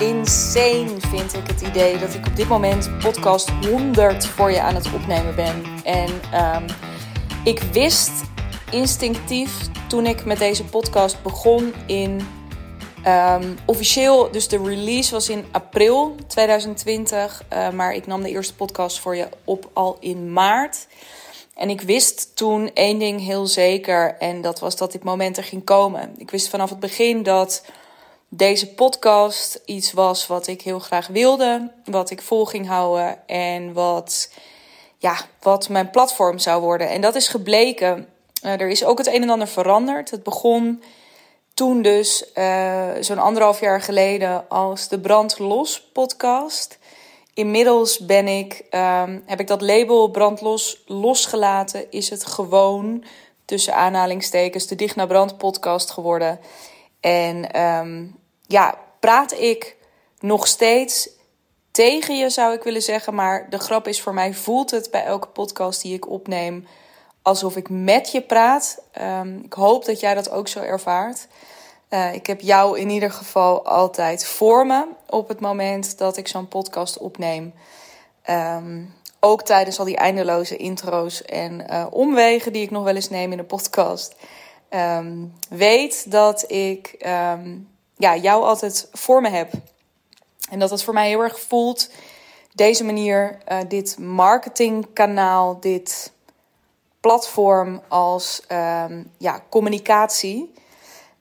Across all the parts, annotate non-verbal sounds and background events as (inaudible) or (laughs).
insane, vind ik het idee dat ik op dit moment podcast 100 voor je aan het opnemen ben. En um, ik wist instinctief toen ik met deze podcast begon in. Um, officieel, dus de release was in april 2020. Uh, maar ik nam de eerste podcast voor je op al in maart. En ik wist toen één ding heel zeker. En dat was dat dit moment er ging komen. Ik wist vanaf het begin dat deze podcast iets was wat ik heel graag wilde. Wat ik vol ging houden. En wat, ja, wat mijn platform zou worden. En dat is gebleken. Uh, er is ook het een en ander veranderd. Het begon toen dus uh, zo'n anderhalf jaar geleden als de Brand Los podcast. Inmiddels ben ik, um, heb ik dat label brandlos losgelaten. Is het gewoon tussen aanhalingstekens de Dicht naar Brand podcast geworden. En um, ja, praat ik nog steeds tegen je, zou ik willen zeggen. Maar de grap is voor mij, voelt het bij elke podcast die ik opneem alsof ik met je praat. Um, ik hoop dat jij dat ook zo ervaart. Uh, ik heb jou in ieder geval altijd voor me op het moment dat ik zo'n podcast opneem. Um, ook tijdens al die eindeloze intro's en uh, omwegen die ik nog wel eens neem in de podcast. Um, weet dat ik ja, jou altijd voor me heb. En dat het voor mij heel erg voelt, deze manier, uh, dit marketingkanaal, dit platform als ja, communicatie.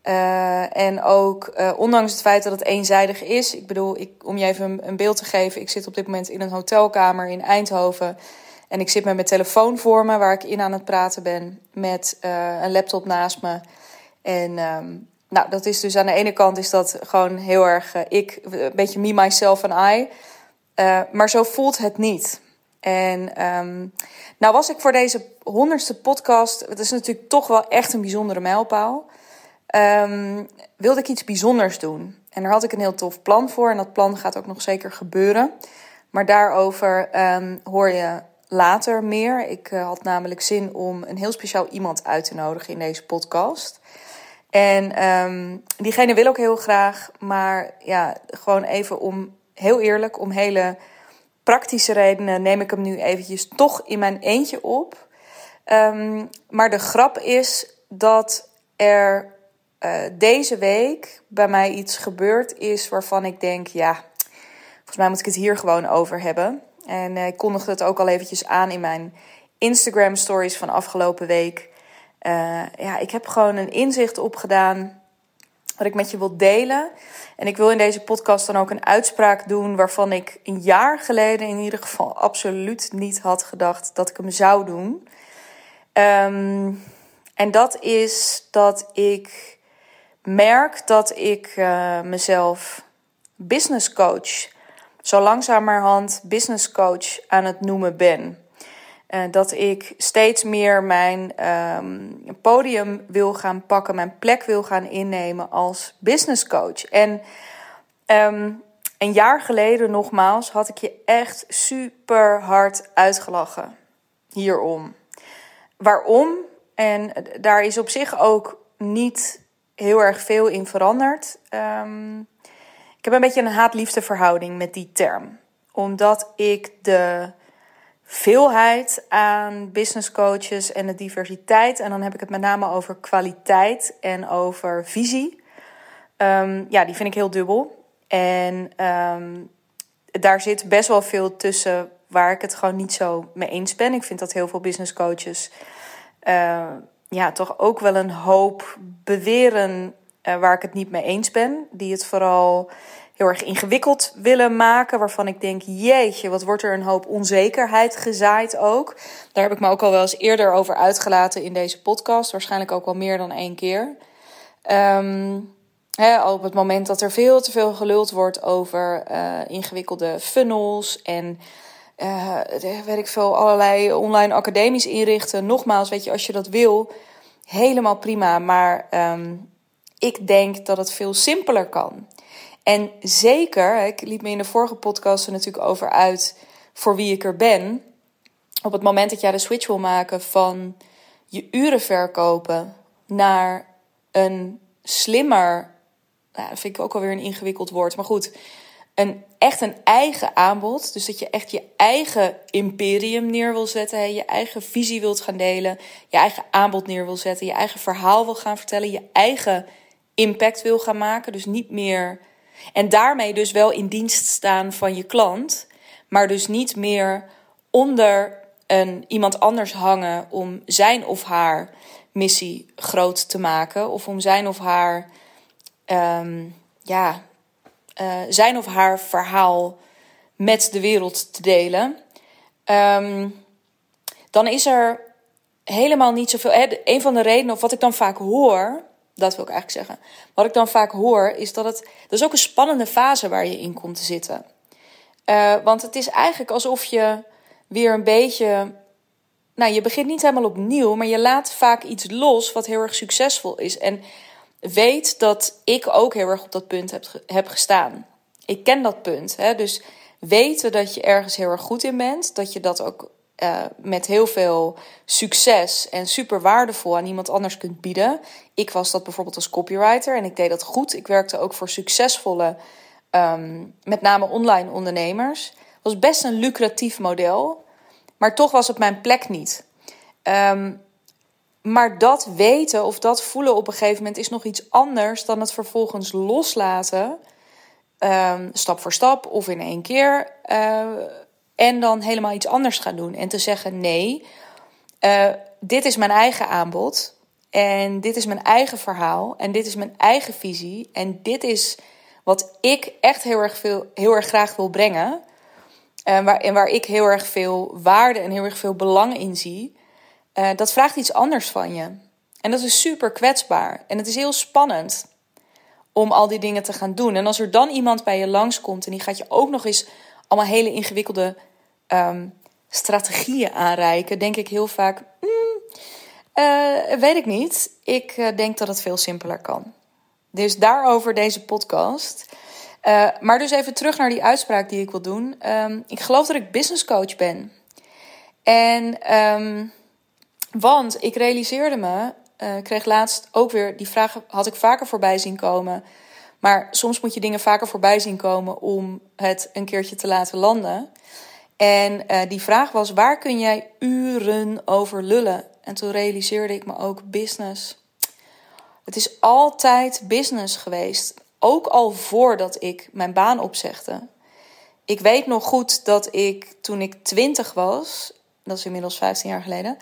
Uh, en ook, uh, ondanks het feit dat het eenzijdig is. Ik bedoel, ik, om je even een, beeld te geven. Ik zit op dit moment in een hotelkamer in Eindhoven. En ik zit met mijn telefoon voor me, waar ik in aan het praten ben. Met een laptop naast me. En um, nou, dat is dus aan de ene kant is dat gewoon heel erg ik, een beetje me, myself en I. maar zo voelt het niet. En um, nou was ik voor deze honderdste podcast. Het is natuurlijk toch wel echt een bijzondere mijlpaal um, wilde ik iets bijzonders doen. En daar had ik een heel tof plan voor. En dat plan gaat ook nog zeker gebeuren. Maar daarover um, hoor je later meer. Ik had namelijk zin om een heel speciaal iemand uit te nodigen in deze podcast. En um, diegene wil ook heel graag. Maar ja, gewoon even om heel eerlijk, om hele praktische redenen neem ik hem nu eventjes toch in mijn eentje op. Um, maar de grap is dat er uh, deze week bij mij iets gebeurd is waarvan ik denk, ja, volgens mij moet ik het hier gewoon over hebben. En uh, ik kondigde het ook al eventjes aan in mijn Instagram stories van afgelopen week. Uh, ja, ik heb gewoon een inzicht opgedaan wat ik met je wil delen. En ik wil in deze podcast dan ook een uitspraak doen waarvan ik een jaar geleden in ieder geval absoluut niet had gedacht dat ik hem zou doen. Um, en dat is dat ik merk dat ik uh, mezelf business coach, zo langzamerhand business coach aan het noemen ben. Uh, dat ik steeds meer mijn um, podium wil gaan pakken, mijn plek wil gaan innemen als business coach. En um, een jaar geleden, nogmaals, had ik je echt super hard uitgelachen hierom. Waarom? En daar is op zich ook niet heel erg veel in veranderd. Um, ik heb een beetje een haat-liefde verhouding met die term. Omdat ik de veelheid aan business coaches en de diversiteit, en dan heb ik het met name over kwaliteit en over visie. Um, ja, die vind ik heel dubbel. En um, daar zit best wel veel tussen waar ik het gewoon niet zo mee eens ben. Ik vind dat heel veel business coaches uh, ja, toch ook wel een hoop beweren uh, waar ik het niet mee eens ben. Die het vooral heel erg ingewikkeld willen maken. Waarvan ik denk, jeetje, wat wordt er een hoop onzekerheid gezaaid ook. Daar heb ik me ook al wel eens eerder over uitgelaten in deze podcast. Waarschijnlijk ook wel meer dan één keer. Um, op het moment dat er veel te veel geluld wordt over uh, ingewikkelde funnels en uh, weet ik veel, allerlei online academisch inrichten. Nogmaals, weet je, als je dat wil, helemaal prima. Maar um, ik denk dat het veel simpeler kan. En zeker, ik liet me in de vorige podcast er natuurlijk over uit voor wie ik er ben. Op het moment dat jij de switch wil maken van je uren verkopen naar een slimmer, nou, dat vind ik ook alweer een ingewikkeld woord, maar goed, een, echt een eigen aanbod. Dus dat je echt je eigen imperium neer wil zetten. Je eigen visie wilt gaan delen. Je eigen aanbod neer wil zetten. Je eigen verhaal wil gaan vertellen. Je eigen impact wil gaan maken. Dus niet meer. En daarmee dus wel in dienst staan van je klant. Maar dus niet meer onder een, iemand anders hangen om zijn of haar missie groot te maken. Of om zijn of haar, ehm, ja, uh, zijn of haar verhaal met de wereld te delen. Um, dan is er helemaal niet zoveel. Hè, een van de redenen, of wat ik dan vaak hoor, dat wil ik eigenlijk zeggen. Wat ik dan vaak hoor, is dat het. Dat is ook een spannende fase waar je in komt te zitten. Uh, want het is eigenlijk alsof je weer een beetje nou, je begint niet helemaal opnieuw, maar je laat vaak iets los wat heel erg succesvol is. En weet dat ik ook heel erg op dat punt heb, heb gestaan. Ik ken dat punt. Hè? Dus weten dat je ergens heel erg goed in bent, dat je dat ook uh, met heel veel succes en super waardevol aan iemand anders kunt bieden. Ik was dat bijvoorbeeld als copywriter en ik deed dat goed. Ik werkte ook voor succesvolle, um, met name online ondernemers. Het was best een lucratief model. Maar toch was het mijn plek niet. Um, maar dat weten of dat voelen op een gegeven moment is nog iets anders dan het vervolgens loslaten. Um, stap voor stap of in één keer. Uh, en dan helemaal iets anders gaan doen. En te zeggen: nee, uh, dit is mijn eigen aanbod. En dit is mijn eigen verhaal. En dit is mijn eigen visie. En dit is wat ik echt heel erg, veel, heel erg graag wil brengen. En waar, en waar ik heel erg veel waarde en heel erg veel belang in zie. Uh, dat vraagt iets anders van je. En dat is super kwetsbaar. En het is heel spannend om al die dingen te gaan doen. En als er dan iemand bij je langskomt en die gaat je ook nog eens allemaal hele ingewikkelde um, strategieën aanreiken, denk ik heel vaak: mm, uh, weet ik niet. Ik uh, denk dat het veel simpeler kan. Dus daarover deze podcast. Uh, maar dus even terug naar die uitspraak die ik wil doen. Um, ik geloof dat ik business coach ben. En um, want ik realiseerde me, kreeg laatst ook weer die vraag, had ik vaker voorbij zien komen. Maar soms moet je dingen vaker voorbij zien komen om het een keertje te laten landen. En uh, die vraag was: waar kun jij uren over lullen? En toen realiseerde ik me ook business. Het is altijd business geweest. Ook al voordat ik mijn baan opzegde. Ik weet nog goed dat ik toen ik 20 was, dat is inmiddels 15 jaar geleden,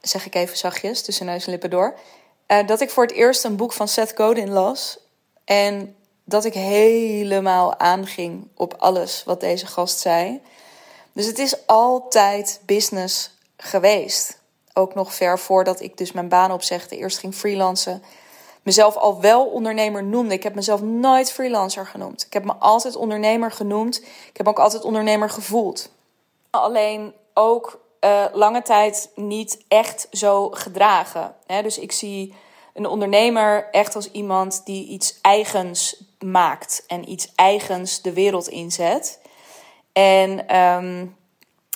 zeg ik even zachtjes tussen neus en lippen door, uh, dat ik voor het eerst een boek van Seth Godin las. En dat ik helemaal aanging op alles wat deze gast zei. Dus het is altijd business geweest. Ook nog ver voordat ik dus mijn baan opzegde. Eerst ging freelancen mezelf al wel ondernemer noemde. Ik heb mezelf nooit freelancer genoemd. Ik heb me altijd ondernemer genoemd. Ik heb ook altijd ondernemer gevoeld. Alleen ook uh, lange tijd niet echt zo gedragen. Dus ik zie een ondernemer echt als iemand die iets eigens maakt en iets eigens de wereld inzet. En um,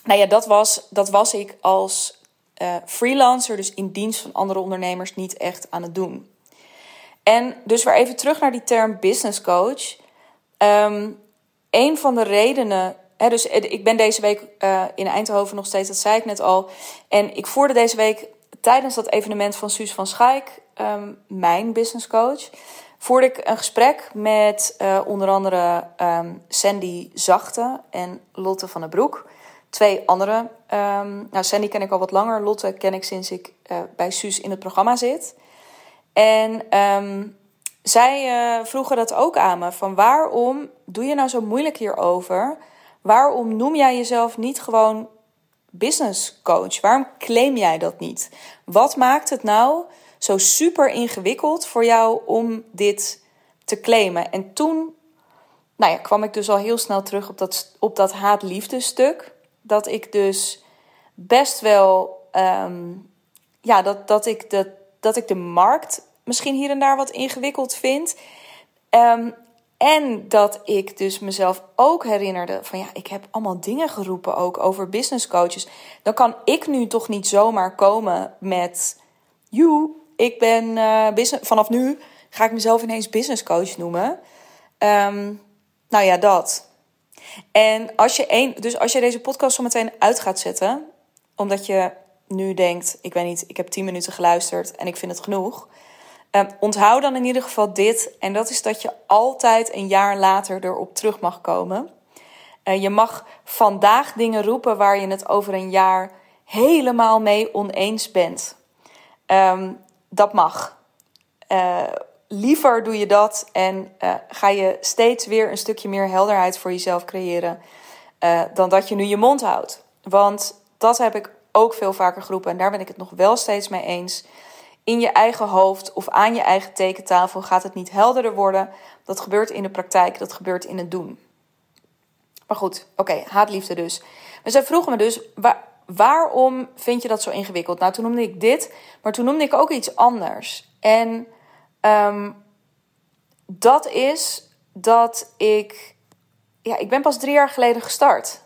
nou ja, dat was, dat was ik als uh, freelancer, dus in dienst van andere ondernemers, niet echt aan het doen. En dus weer even terug naar die term business coach. Um, een van de redenen. Hè, dus ik ben deze week uh, in Eindhoven nog steeds, dat zei ik net al. En ik voerde deze week tijdens dat evenement van Suus van Schaik, um, mijn business coach, voerde ik een gesprek met uh, onder andere um, Sandy Zachte en Lotte van der Broek. Twee andere. Um, nou, Sandy ken ik al wat langer. Lotte ken ik sinds ik uh, bij Suus in het programma zit. En zij uh, vroegen dat ook aan me: van waarom doe je nou zo moeilijk hierover? Waarom noem jij jezelf niet gewoon business coach? Waarom claim jij dat niet? Wat maakt het nou zo super ingewikkeld voor jou om dit te claimen? En toen nou ja, kwam ik dus al heel snel terug op dat, op dat haat-liefde stuk. Dat ik dus best wel, um, ja, dat, dat ik dat dat ik de markt misschien hier en daar wat ingewikkeld vind. Um, en dat ik dus mezelf ook herinnerde van ja, ik heb allemaal dingen geroepen ook over business coaches. Dan kan ik nu toch niet zomaar komen met, joe, ik ben business, vanaf nu ga ik mezelf ineens business coach noemen. Um, nou ja, dat. En als je, een, dus als je deze podcast zo meteen uit gaat zetten, omdat je nu denkt: ik weet niet, ik heb 10 minuten geluisterd en ik vind het genoeg. Um, onthoud dan in ieder geval dit. En dat is dat je altijd een jaar later erop terug mag komen. Uh, je mag vandaag dingen roepen waar je het over een jaar helemaal mee oneens bent. Um, dat mag. Uh, liever doe je dat en uh, ga je steeds weer een stukje meer helderheid voor jezelf creëren. dan dat je nu je mond houdt. Want dat heb ik ook veel vaker geroepen en daar ben ik het nog wel steeds mee eens in je eigen hoofd of aan je eigen tekentafel gaat het niet helderder worden. Dat gebeurt in de praktijk, dat gebeurt in het doen. Maar goed, oké, haatliefde dus. Maar zij vroegen me dus, waarom vind je dat zo ingewikkeld? Nou, toen noemde ik dit, maar toen noemde ik ook iets anders. En um, dat is dat ik, ja, ik ben pas drie jaar geleden gestart.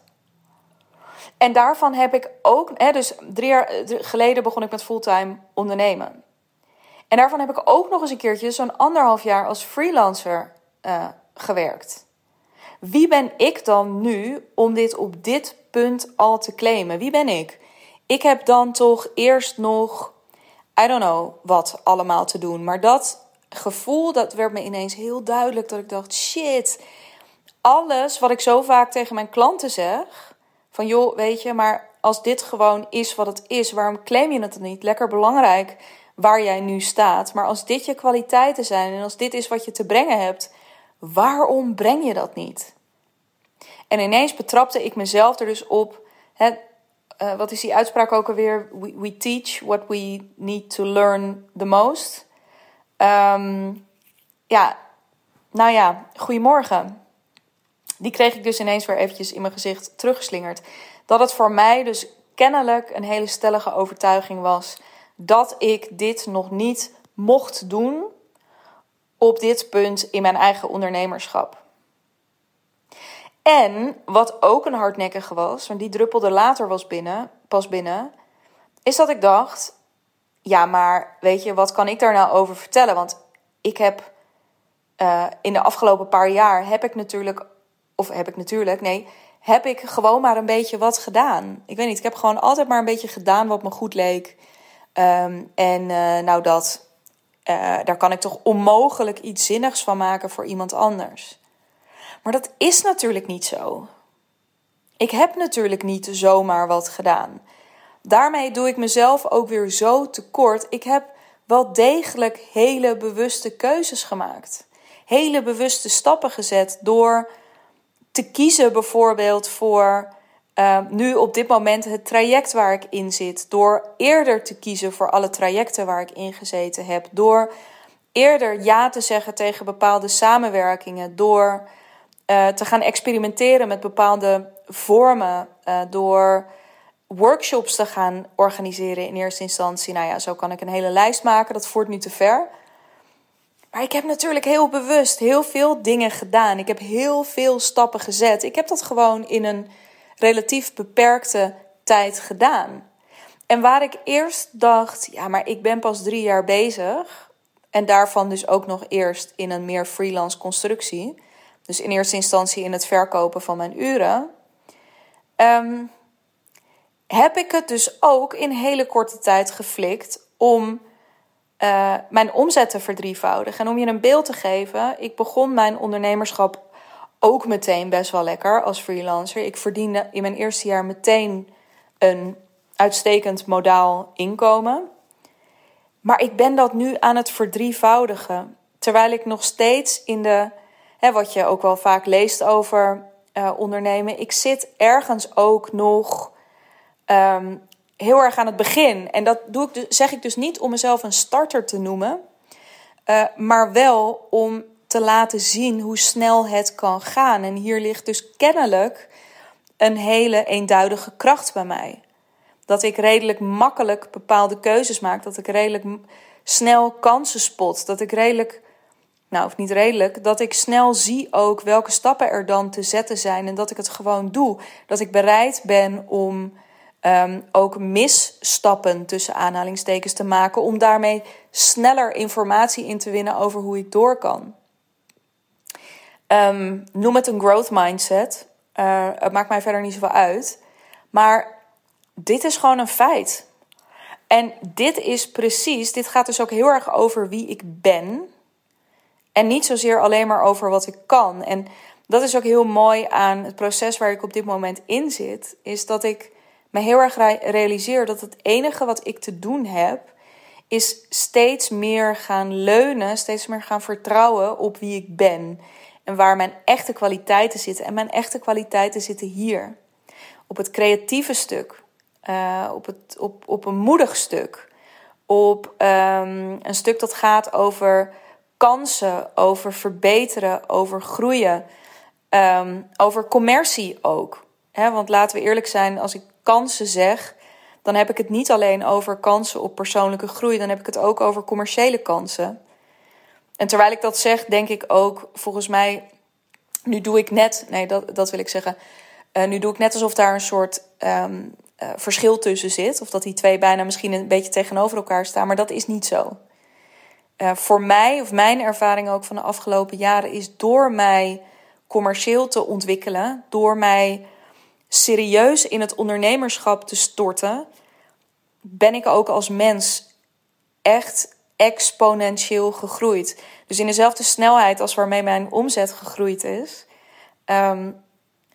En daarvan heb ik ook, hè, dus drie jaar geleden begon ik met fulltime ondernemen. En daarvan heb ik ook nog eens een keertje zo'n anderhalf jaar als freelancer uh, gewerkt. Wie ben ik dan nu om dit op dit punt al te claimen? Wie ben ik? Ik heb dan toch eerst nog, I don't know wat allemaal te doen. Maar dat gevoel, dat werd me ineens heel duidelijk. Dat ik dacht, shit, alles wat ik zo vaak tegen mijn klanten zeg. Van joh, weet je, maar als dit gewoon is wat het is, waarom claim je het dan niet? Lekker belangrijk waar jij nu staat. Maar als dit je kwaliteiten zijn en als dit is wat je te brengen hebt, waarom breng je dat niet? En ineens betrapte ik mezelf er dus op. Hè, uh, wat is die uitspraak ook alweer? We, teach what we need to learn the most. Um, ja, nou ja, goedemorgen. Die kreeg ik dus ineens weer eventjes in mijn gezicht teruggeslingerd. Dat het voor mij dus kennelijk een hele stellige overtuiging was dat ik dit nog niet mocht doen op dit punt in mijn eigen ondernemerschap. En wat ook een hardnekkige was, want die druppelde later was binnen, pas binnen, is dat ik dacht: ja, maar weet je, wat kan ik daar nou over vertellen? Want ik heb uh, in de afgelopen paar jaar heb ik natuurlijk, of heb ik natuurlijk, nee, heb ik gewoon maar een beetje wat gedaan. Ik weet niet, ik heb gewoon altijd maar een beetje gedaan wat me goed leek. Um, en uh, nou dat, uh, daar kan ik toch onmogelijk iets zinnigs van maken voor iemand anders. Maar dat is natuurlijk niet zo. Ik heb natuurlijk niet zomaar wat gedaan. Daarmee doe ik mezelf ook weer zo tekort. Ik heb wel degelijk hele bewuste keuzes gemaakt. Hele bewuste stappen gezet door te kiezen bijvoorbeeld voor uh, nu op dit moment het traject waar ik in zit. Door eerder te kiezen voor alle trajecten waar ik in gezeten heb. Door eerder ja te zeggen tegen bepaalde samenwerkingen. Door uh, te gaan experimenteren met bepaalde vormen. Uh, door workshops te gaan organiseren in eerste instantie. Nou ja, zo kan ik een hele lijst maken. Dat voert nu te ver. Maar ik heb natuurlijk heel bewust heel veel dingen gedaan. Ik heb heel veel stappen gezet. Ik heb dat gewoon in een relatief beperkte tijd gedaan. En waar ik eerst dacht, ja, maar ik ben pas drie jaar bezig. En daarvan dus ook nog eerst in een meer freelance constructie. Dus in eerste instantie in het verkopen van mijn uren. Um, heb ik het dus ook in hele korte tijd geflikt om uh, mijn omzet te verdrievoudigen. En om je een beeld te geven, ik begon mijn ondernemerschap ook meteen best wel lekker als freelancer. Ik verdiende in mijn eerste jaar meteen een uitstekend modaal inkomen. Maar ik ben dat nu aan het verdrievoudigen. Terwijl ik nog steeds in de, hè, wat je ook wel vaak leest over uh, ondernemen, ik zit ergens ook nog um, heel erg aan het begin. En dat doe ik dus, zeg ik dus niet om mezelf een starter te noemen, uh, maar wel om te laten zien hoe snel het kan gaan. En hier ligt dus kennelijk een hele eenduidige kracht bij mij. Dat ik redelijk makkelijk bepaalde keuzes maak. Dat ik redelijk snel kansen spot. Dat ik redelijk, nou of niet redelijk, dat ik snel zie ook welke stappen er dan te zetten zijn. En dat ik het gewoon doe. Dat ik bereid ben om um, ook misstappen tussen aanhalingstekens te maken. Om daarmee sneller informatie in te winnen over hoe ik door kan. Ehm, noem het een growth mindset. Uh, het maakt mij verder niet zoveel uit. Maar dit is gewoon een feit. En dit is precies, dit gaat dus ook heel erg over wie ik ben. En niet zozeer alleen maar over wat ik kan. En dat is ook heel mooi aan het proces waar ik op dit moment in zit. Is dat ik me heel erg realiseer dat het enige wat ik te doen heb. Is steeds meer gaan leunen, steeds meer gaan vertrouwen op wie ik ben. En waar mijn echte kwaliteiten zitten. En mijn echte kwaliteiten zitten hier. Op het creatieve stuk. Uh, op, het, op, op een moedig stuk. Op um, een stuk dat gaat over kansen, over verbeteren, over groeien. Um, over commercie ook. Want laten we eerlijk zijn, als ik kansen zeg, dan heb ik het niet alleen over kansen op persoonlijke groei, dan heb ik het ook over commerciële kansen. En terwijl ik dat zeg, denk ik ook, volgens mij, nu doe ik net, nee, dat, dat wil ik zeggen, uh, nu doe ik net alsof daar een soort um, uh, verschil tussen zit, of dat die twee bijna misschien een beetje tegenover elkaar staan, maar dat is niet zo. Uh, voor mij, of mijn ervaring ook van de afgelopen jaren, is door mij commercieel te ontwikkelen, door mij serieus in het ondernemerschap te storten, ben ik ook als mens echt exponentieel gegroeid. Dus in dezelfde snelheid als waarmee mijn omzet gegroeid is, um,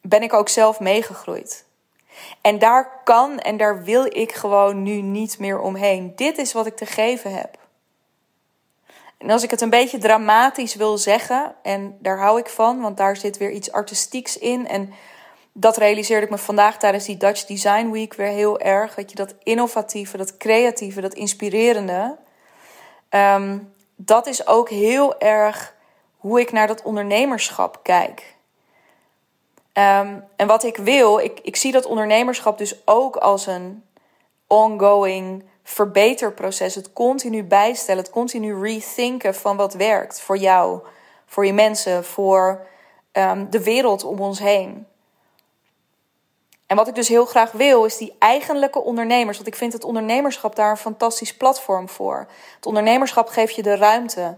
ben ik ook zelf meegegroeid. En daar kan en daar wil ik gewoon nu niet meer omheen. Dit is wat ik te geven heb. En als ik het een beetje dramatisch wil zeggen, en daar hou ik van, want daar zit weer iets artistieks in. En dat realiseerde ik me vandaag tijdens die Dutch Design Week weer heel erg. Dat je dat innovatieve, dat creatieve, dat inspirerende. Um, dat is ook heel erg hoe ik naar dat ondernemerschap kijk. Um, en wat ik wil, ik, ik zie dat ondernemerschap dus ook als een ongoing verbeterproces. Het continu bijstellen, het continu rethinken van wat werkt voor jou, voor je mensen, voor um, de wereld om ons heen. En wat ik dus heel graag wil, is die eigenlijke ondernemers. Want ik vind het ondernemerschap daar een fantastisch platform voor. Het ondernemerschap geeft je de ruimte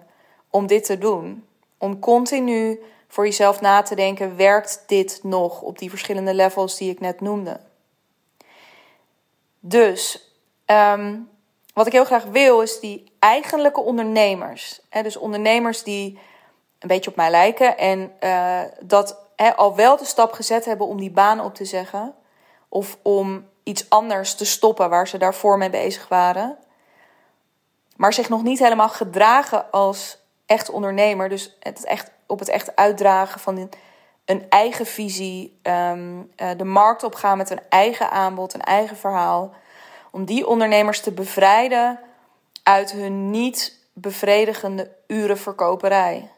om dit te doen. Om continu voor jezelf na te denken: werkt dit nog op die verschillende levels die ik net noemde? Dus um, wat ik heel graag wil, is die eigenlijke ondernemers. Hè, dus ondernemers die een beetje op mij lijken en uh, dat al wel de stap gezet hebben om die baan op te zeggen. Of om iets anders te stoppen waar ze daarvoor mee bezig waren. Maar zich nog niet helemaal gedragen als echt ondernemer. Dus het echt, op het echt uitdragen van een eigen visie. Um, uh, de markt opgaan met een eigen aanbod, een eigen verhaal om die ondernemers te bevrijden uit hun niet bevredigende urenverkoperij.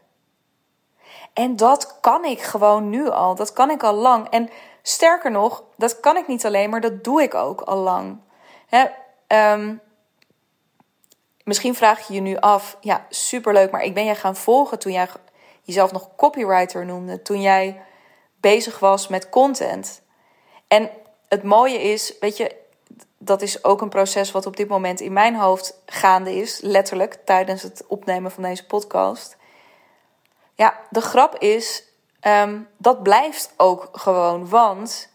En dat kan ik gewoon nu al. Dat kan ik al lang. En sterker nog, dat kan ik niet alleen, maar dat doe ik ook al lang. Um, misschien vraag je je nu af, ja, superleuk, maar ik ben jij gaan volgen toen jij jezelf nog copywriter noemde, toen jij bezig was met content. En het mooie is, weet je, dat is ook een proces wat op dit moment in mijn hoofd gaande is, letterlijk tijdens het opnemen van deze podcast. Ja, de grap is, um, dat blijft ook gewoon, want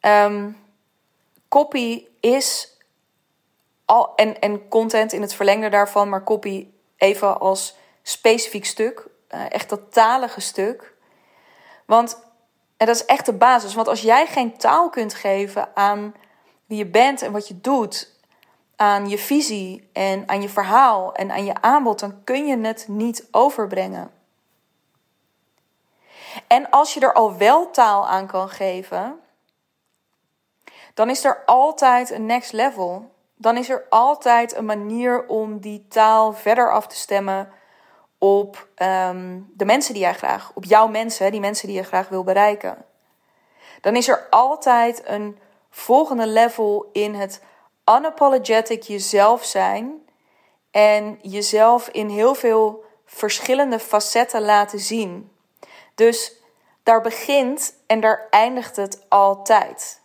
um, copy is al en, en content in het verlengde daarvan, maar copy even als specifiek stuk, uh, echt dat talige stuk. Want en dat is echt de basis, want als jij geen taal kunt geven aan wie je bent en wat je doet, aan je visie en aan je verhaal en aan je aanbod, dan kun je het niet overbrengen. En als je er al wel taal aan kan geven, dan is er altijd een next level. Dan is er altijd een manier om die taal verder af te stemmen op um, de mensen die jij graag, op jouw mensen, die mensen die je graag wil bereiken. Dan is er altijd een volgende level in het unapologetic jezelf zijn en jezelf in heel veel verschillende facetten laten zien. Dus daar begint en daar eindigt het altijd.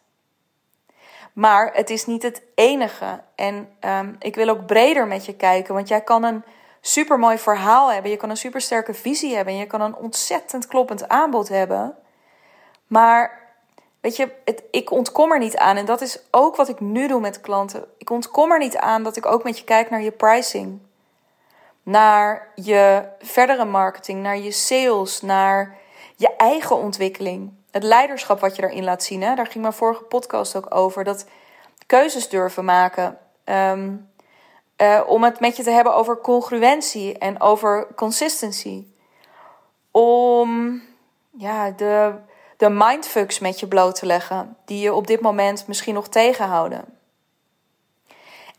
Maar het is niet het enige. En um, ik wil ook breder met je kijken, want jij kan een super mooi verhaal hebben, je kan een super sterke visie hebben, je kan een ontzettend kloppend aanbod hebben. Maar weet je, het, ik ontkom er niet aan. En dat is ook wat ik nu doe met klanten. Ik ontkom er niet aan dat ik ook met je kijk naar je pricing. Naar je verdere marketing, naar je sales, naar je eigen ontwikkeling. Het leiderschap wat je daarin laat zien. Hè? Daar ging mijn vorige podcast ook over. Dat keuzes durven maken. Ehm, eh, om het met je te hebben over congruentie en over consistency. Om ja, de, de mindfucks met je bloot te leggen, die je op dit moment misschien nog tegenhouden.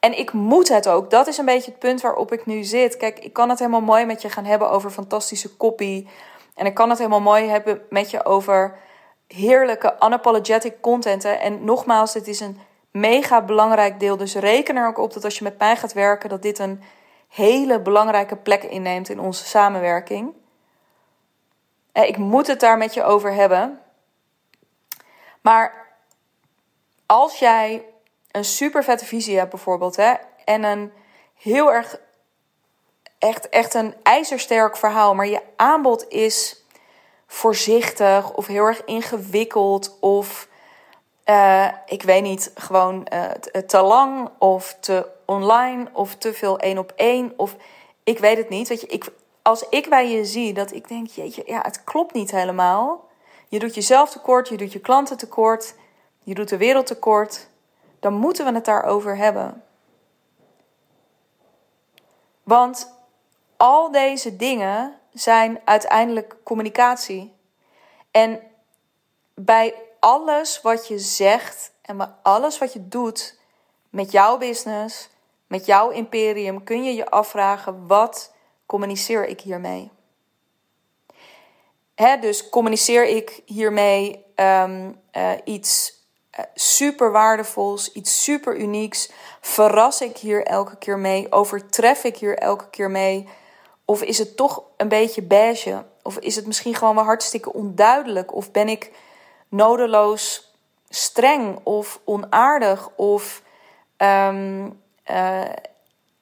En ik moet het ook. Dat is een beetje het punt waarop ik nu zit. Kijk, ik kan het helemaal mooi met je gaan hebben over fantastische copy. En ik kan het helemaal mooi hebben met je over heerlijke unapologetic content. En nogmaals, dit is een mega belangrijk deel. Dus reken er ook op dat als je met mij gaat werken, dat dit een hele belangrijke plek inneemt in onze samenwerking. Ik moet het daar met je over hebben. Maar als jij een super vette visie hebt bijvoorbeeld, hè, en een heel erg, echt, echt een ijzersterk verhaal, maar je aanbod is voorzichtig of heel erg ingewikkeld of uh, ik weet niet, gewoon uh, te lang of te online of te veel één op één of ik weet het niet. Weet je, ik, als ik bij je zie dat ik denk, jeetje, ja, het klopt niet helemaal. Je doet jezelf tekort, je doet je klanten tekort, je doet de wereld tekort. Dan moeten we het daarover hebben. Want al deze dingen zijn uiteindelijk communicatie. En bij alles wat je zegt en bij alles wat je doet met jouw business, met jouw imperium, kun je je afvragen: wat communiceer ik hiermee? Dus communiceer ik hiermee um, uh, iets super waardevols, iets super unieks? Verras ik hier elke keer mee? Overtref ik hier elke keer mee? Of is het toch een beetje beige? Of is het misschien gewoon wel hartstikke onduidelijk? Of ben ik nodeloos streng of onaardig? Of um, uh,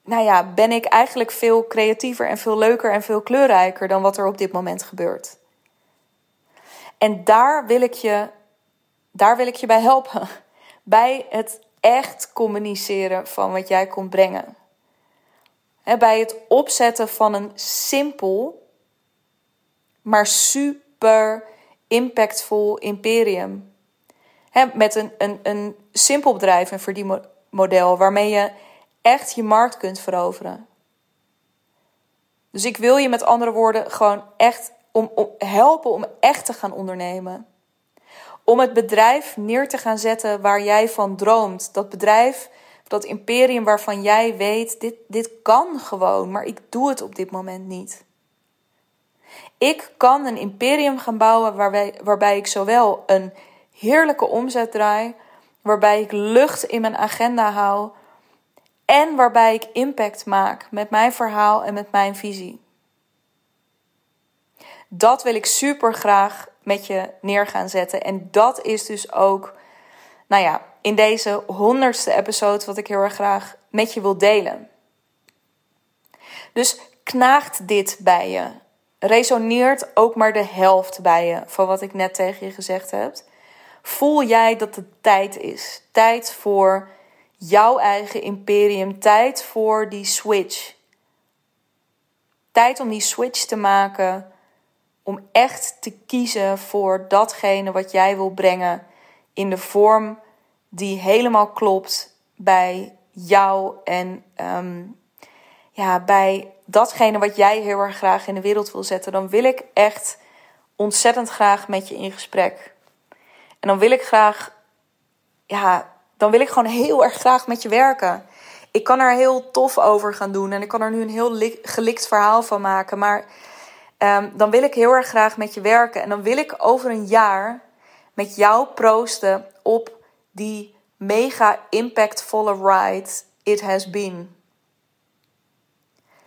nou ja, ben ik eigenlijk veel creatiever en veel leuker en veel kleurrijker dan wat er op dit moment gebeurt? En daar wil ik je, daar wil ik je bij helpen. (laughs) Bij het echt communiceren van wat jij komt brengen. bij het opzetten van een simpel, maar super impactvol imperium. met een, een, een simpel bedrijf, een verdienmodel, waarmee je echt je markt kunt veroveren. Dus ik wil je met andere woorden gewoon echt om, om, helpen om echt te gaan ondernemen. Om het bedrijf neer te gaan zetten waar jij van droomt. Dat bedrijf, dat imperium waarvan jij weet, dit, dit kan gewoon, maar ik doe het op dit moment niet. Ik kan een imperium gaan bouwen waarbij, waarbij ik zowel een heerlijke omzet draai, waarbij ik lucht in mijn agenda hou en waarbij ik impact maak met mijn verhaal en met mijn visie. Dat wil ik super graag met je neer gaan zetten. En dat is dus ook, nou ja, in deze honderdste episode wat ik heel erg graag met je wil delen. Dus knaagt dit bij je? Resoneert ook maar de helft bij je van wat ik net tegen je gezegd heb? Voel jij dat het tijd is? Tijd voor jouw eigen imperium. Tijd voor die switch. Tijd om die switch te maken om echt te kiezen voor datgene wat jij wil brengen in de vorm die helemaal klopt bij jou en um, ja, bij datgene wat jij heel erg graag in de wereld wil zetten, dan wil ik echt ontzettend graag met je in gesprek. En dan wil ik graag, ja, dan wil ik gewoon heel erg graag met je werken. Ik kan er heel tof over gaan doen en ik kan er nu een heel gelikt verhaal van maken, maar um, dan wil ik heel erg graag met je werken. En dan wil ik over een jaar met jou proosten op die mega impactvolle ride it has been.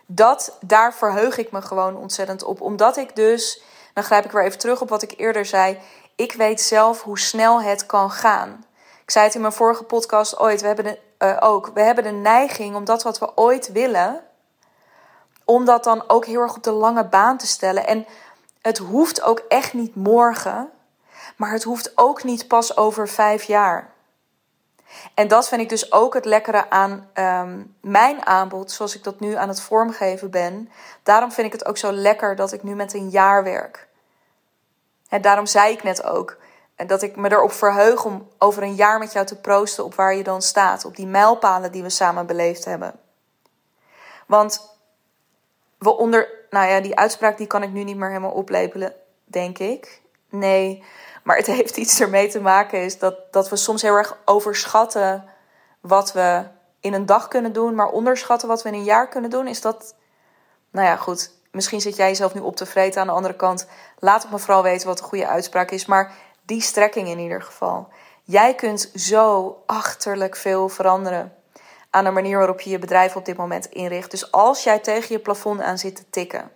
Dat, daar verheug ik me gewoon ontzettend op. Omdat ik dus, dan grijp ik weer even terug op wat ik eerder zei. Ik weet zelf hoe snel het kan gaan. Ik zei het in mijn vorige podcast ooit. We hebben de, uh, ook. We hebben de neiging om dat wat we ooit willen om dat dan ook heel erg op de lange baan te stellen. En het hoeft ook echt niet morgen, maar het hoeft ook niet pas over vijf jaar. En dat vind ik dus ook het lekkere aan ehm, mijn aanbod, zoals ik dat nu aan het vormgeven ben. Daarom vind ik het ook zo lekker dat ik nu met een jaar werk. En daarom zei ik net ook dat ik me erop verheug om over een jaar met jou te proosten op waar je dan staat, op die mijlpalen die we samen beleefd hebben. Want we onder, nou ja, die uitspraak die kan ik nu niet meer helemaal oplepelen, denk ik. Nee, maar het (laughs) heeft iets ermee te maken is dat, dat we soms heel erg overschatten wat we in een dag kunnen doen, maar onderschatten wat we in een jaar kunnen doen. Is dat, nou ja, goed. Misschien zit jij jezelf nu op te vreten aan de andere kant. Laat het me vooral weten wat een goede uitspraak is. Maar die strekking in ieder geval. Jij kunt zo achterlijk veel veranderen aan de manier waarop je je bedrijf op dit moment inricht. Dus als jij tegen je plafond aan zit te tikken.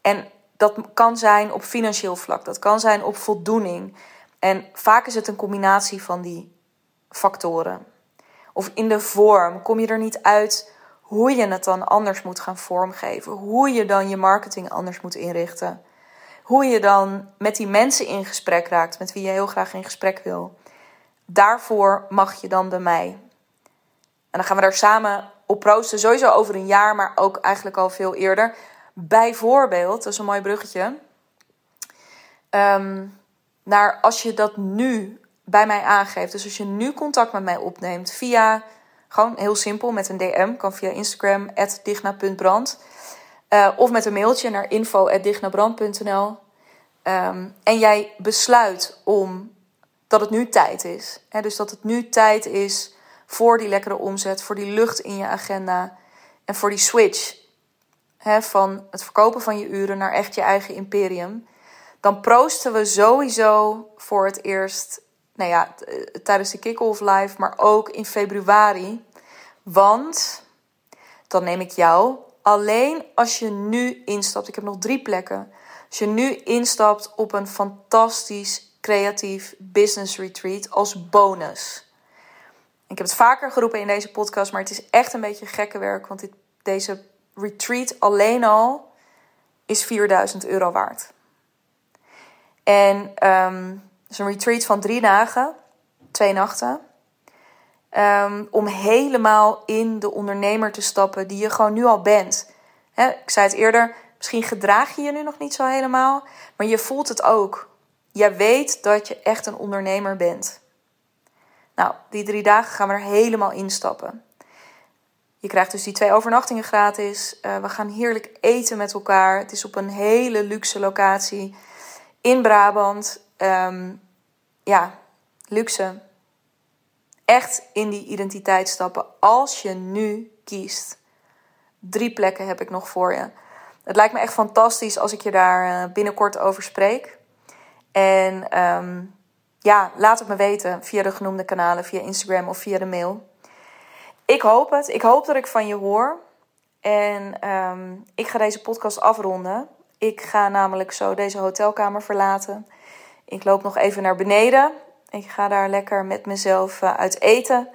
En dat kan zijn op financieel vlak, dat kan zijn op voldoening. En vaak is het een combinatie van die factoren. Of in de vorm kom je er niet uit hoe je het dan anders moet gaan vormgeven. Hoe je dan je marketing anders moet inrichten. Hoe je dan met die mensen in gesprek raakt, met wie je heel graag in gesprek wil. Daarvoor mag je dan bij mij. Dan gaan we daar samen op proosten, sowieso over een jaar, maar ook eigenlijk al veel eerder. Bijvoorbeeld, dat is een mooi bruggetje. Um, naar als je dat nu bij mij aangeeft. Dus als je nu contact met mij opneemt via, gewoon heel simpel, met een DM. Kan via Instagram, digna.brand. Uh, of met een mailtje naar info.dignabrand.nl. Um, ehm, en jij besluit om dat het nu tijd is. Hè, dus dat het nu tijd is voor die lekkere omzet, voor die lucht in je agenda en voor die switch hè, van het verkopen van je uren naar echt je eigen imperium, dan proosten we sowieso voor het eerst, nou ja, tijdens de kick-off live, maar ook in februari. Want dan neem ik jou alleen als je nu instapt. Ik heb nog drie plekken. Als je nu instapt op een fantastisch creatief business retreat als bonus. Ik heb het vaker geroepen in deze podcast, maar het is echt een beetje gekke werk. Want dit, deze retreat alleen al is 4000 euro waard. En um, is een retreat van drie dagen, twee nachten. Um, om helemaal in de ondernemer te stappen die je gewoon nu al bent. ik zei het eerder, misschien gedraag je je nu nog niet zo helemaal, maar je voelt het ook. Je weet dat je echt een ondernemer bent. Nou, die drie dagen gaan we er helemaal instappen. Je krijgt dus die twee overnachtingen gratis. Uh, we gaan heerlijk eten met elkaar. Het is op een hele luxe locatie in Brabant. Um, ja, luxe. Echt in die identiteit stappen als je nu kiest. Drie plekken heb ik nog voor je. Het lijkt me echt fantastisch als ik je daar eh, binnenkort over spreek. En um, ja, laat het me weten via de genoemde kanalen, via Instagram of via de mail. Ik hoop het. Ik hoop dat ik van je hoor. En um, ik ga deze podcast afronden. Ik ga namelijk zo deze hotelkamer verlaten. Ik loop nog even naar beneden. Ik ga daar lekker met mezelf uh, uit eten.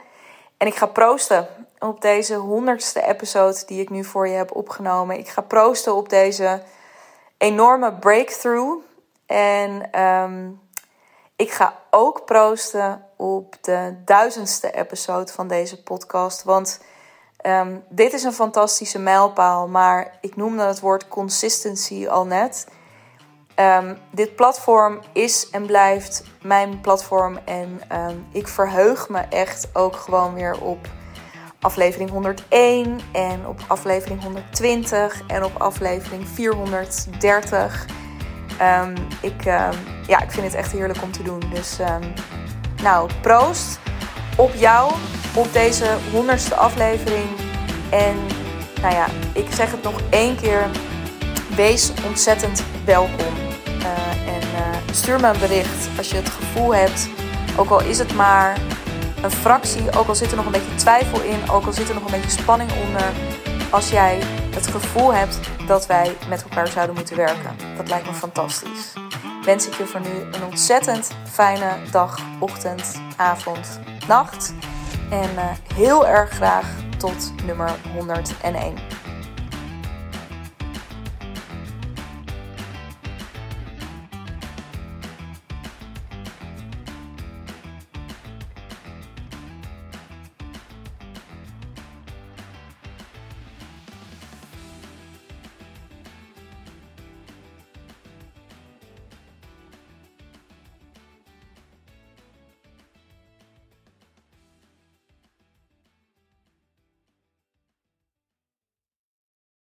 En ik ga proosten op deze honderdste episode die ik nu voor je heb opgenomen. Ik ga proosten op deze enorme breakthrough. En um, ik ga ook proosten op de duizendste episode van deze podcast. Want um, dit is een fantastische mijlpaal. Maar ik noemde het woord consistency al net. Um, dit platform is en blijft mijn platform. En um, ik verheug me echt ook gewoon weer op aflevering 101 en op aflevering 120 en op aflevering 430. Um, ik, um, ja, ik vind het echt heerlijk om te doen. Dus um, nou, proost op jou, op deze honderdste aflevering. En nou ja, ik zeg het nog één keer. Wees ontzettend welkom. Uh, en uh, stuur me een bericht als je het gevoel hebt, ook al is het maar een fractie, ook al zit er nog een beetje twijfel in, ook al zit er nog een beetje spanning onder. Als jij het gevoel hebt dat wij met elkaar zouden moeten werken. Dat lijkt me fantastisch. Wens ik je voor nu een ontzettend fijne dag, ochtend, avond, nacht. En uh, heel erg graag tot nummer 101.